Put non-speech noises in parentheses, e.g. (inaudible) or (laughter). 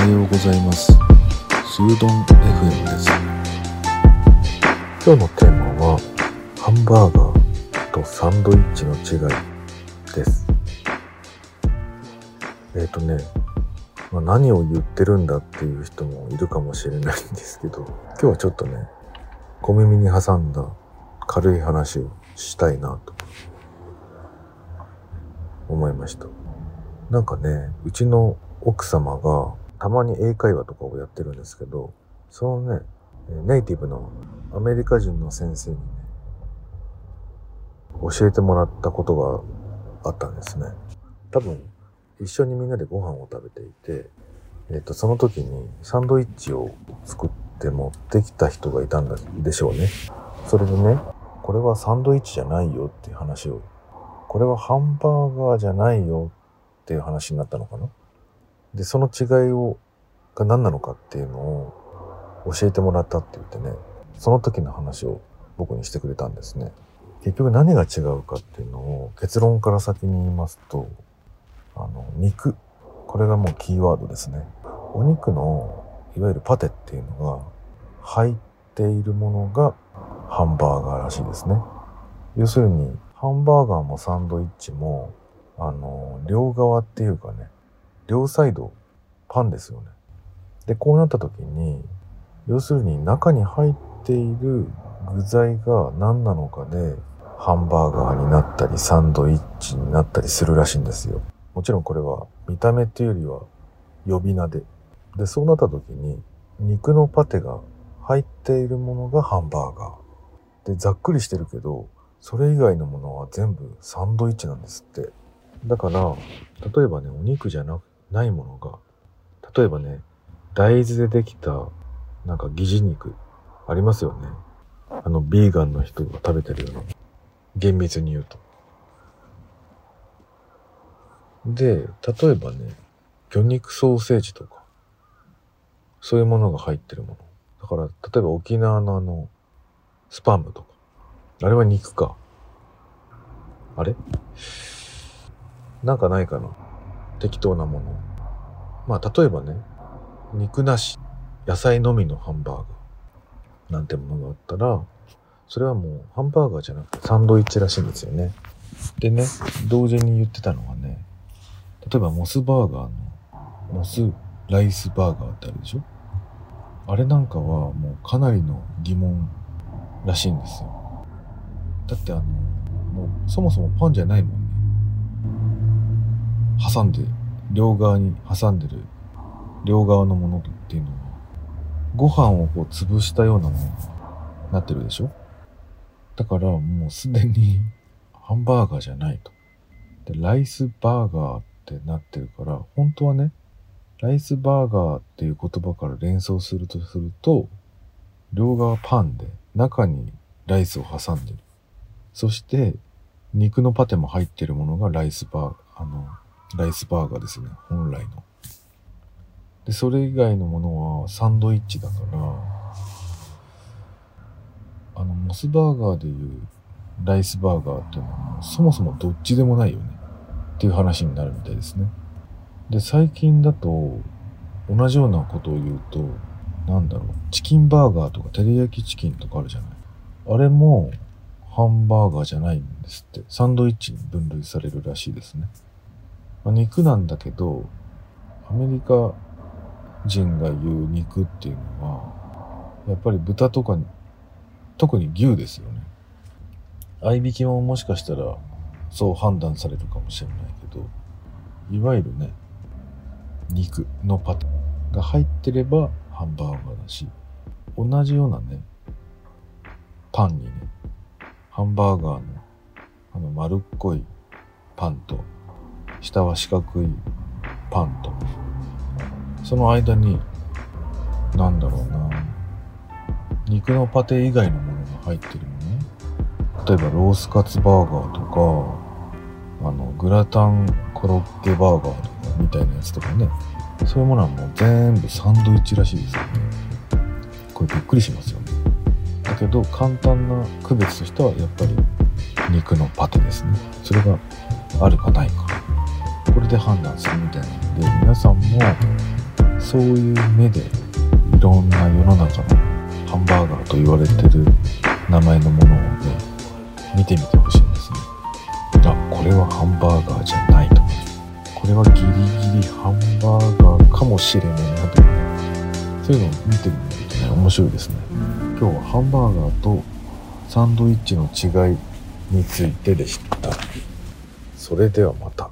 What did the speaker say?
おはようございます。スードン FM です。今日のテーマはハンバーガーとサンドイッチの違いです。えっ、ー、とね、まあ、何を言ってるんだっていう人もいるかもしれないんですけど今日はちょっとね小耳に挟んだ軽い話をしたいなと思いました。なんかねうちの奥様がたまに英会話とかをやってるんですけど、そのね、ネイティブのアメリカ人の先生にね、教えてもらったことがあったんですね。多分、一緒にみんなでご飯を食べていて、えっ、と、その時にサンドイッチを作って持ってきた人がいたんでしょうね。それでね、これはサンドイッチじゃないよっていう話を、これはハンバーガーじゃないよっていう話になったのかな。で、その違いを、が何なのかっていうのを教えてもらったって言ってね、その時の話を僕にしてくれたんですね。結局何が違うかっていうのを結論から先に言いますと、あの、肉。これがもうキーワードですね。お肉の、いわゆるパテっていうのが入っているものがハンバーガーらしいですね。要するに、ハンバーガーもサンドイッチも、あの、両側っていうかね、両サイドパンですよね。で、こうなった時に、要するに中に入っている具材が何なのかで、ハンバーガーになったり、サンドイッチになったりするらしいんですよ。もちろんこれは見た目っていうよりは呼び名で。で、そうなった時に、肉のパテが入っているものがハンバーガー。で、ざっくりしてるけど、それ以外のものは全部サンドイッチなんですって。だから、例えばね、お肉じゃなくないものが、例えばね、大豆でできた、なんか疑似肉、ありますよね。あの、ビーガンの人が食べてるような。厳密に言うと。で、例えばね、魚肉ソーセージとか、そういうものが入ってるもの。だから、例えば沖縄のあの、スパムとか。あれは肉か。あれ？なんかないかな適当なもの。まあ、例えばね、肉なし、野菜のみのハンバーガーなんてものがあったら、それはもうハンバーガーじゃなくてサンドイッチらしいんですよね。でね、同時に言ってたのはね、例えばモスバーガーのモスライスバーガーってあるでしょ？あれなんかはもうかなりの疑問らしいんですよ。だってあの、もうそもそもパンじゃないもんね挟んで、両側に挟んでる、両側のものっていうのは、ご飯をこう潰したようなものになってるでしょ？だからもうすでに (laughs) ハンバーガーじゃないと。で、ライスバーガーってなってるから、本当はね、ライスバーガーっていう言葉から連想するとすると、両側パンで中にライスを挟んでる。そして、肉のパテも入ってるものがライスバー、あの、ライスバーガーですね、本来の。で、それ以外のものはサンドイッチだから、あの、モスバーガーでいうライスバーガーっていうのは、そもそもどっちでもないよね。っていう話になるみたいですね。で、最近だと、同じようなことを言うと、なんだろう、チキンバーガーとか照り焼きチキンとかあるじゃない。あれも、ハンバーガーじゃないんですって。サンドイッチに分類されるらしいですね。まあ、肉なんだけど、アメリカ人が言う肉っていうのは、やっぱり豚とかに、特に牛ですよね。合いびきももしかしたらそう判断されるかもしれないけど、いわゆるね、肉のパターンが入ってればハンバーガーだし、同じようなね、パンにね、ハンバーガーのあの丸っこいパンと下は四角いパンと、その間に、なんだろうな、肉のパテ以外のものが入ってるのね。例えばロースカツバーガーとか、あの、グラタンコロッケバーガーとかみたいなやつとかね。そういうものはもう全部サンドイッチらしいですよね。これびっくりしますよね。だけど簡単な区別としてはやっぱり肉のパテですね。それがあるかないか。これで判断するみたいな。ので皆さんもそういう目でいろんな世の中のハンバーガーと言われてる名前のものをね見てみてほしいんですね。あこれはハンバーガーじゃないとこれはギリギリハンバーガーかもしれないなと。そういうのを見てみるとね。面白いですね。今日はハンバーガーとサンドイッチの違いについてでした。それではまた。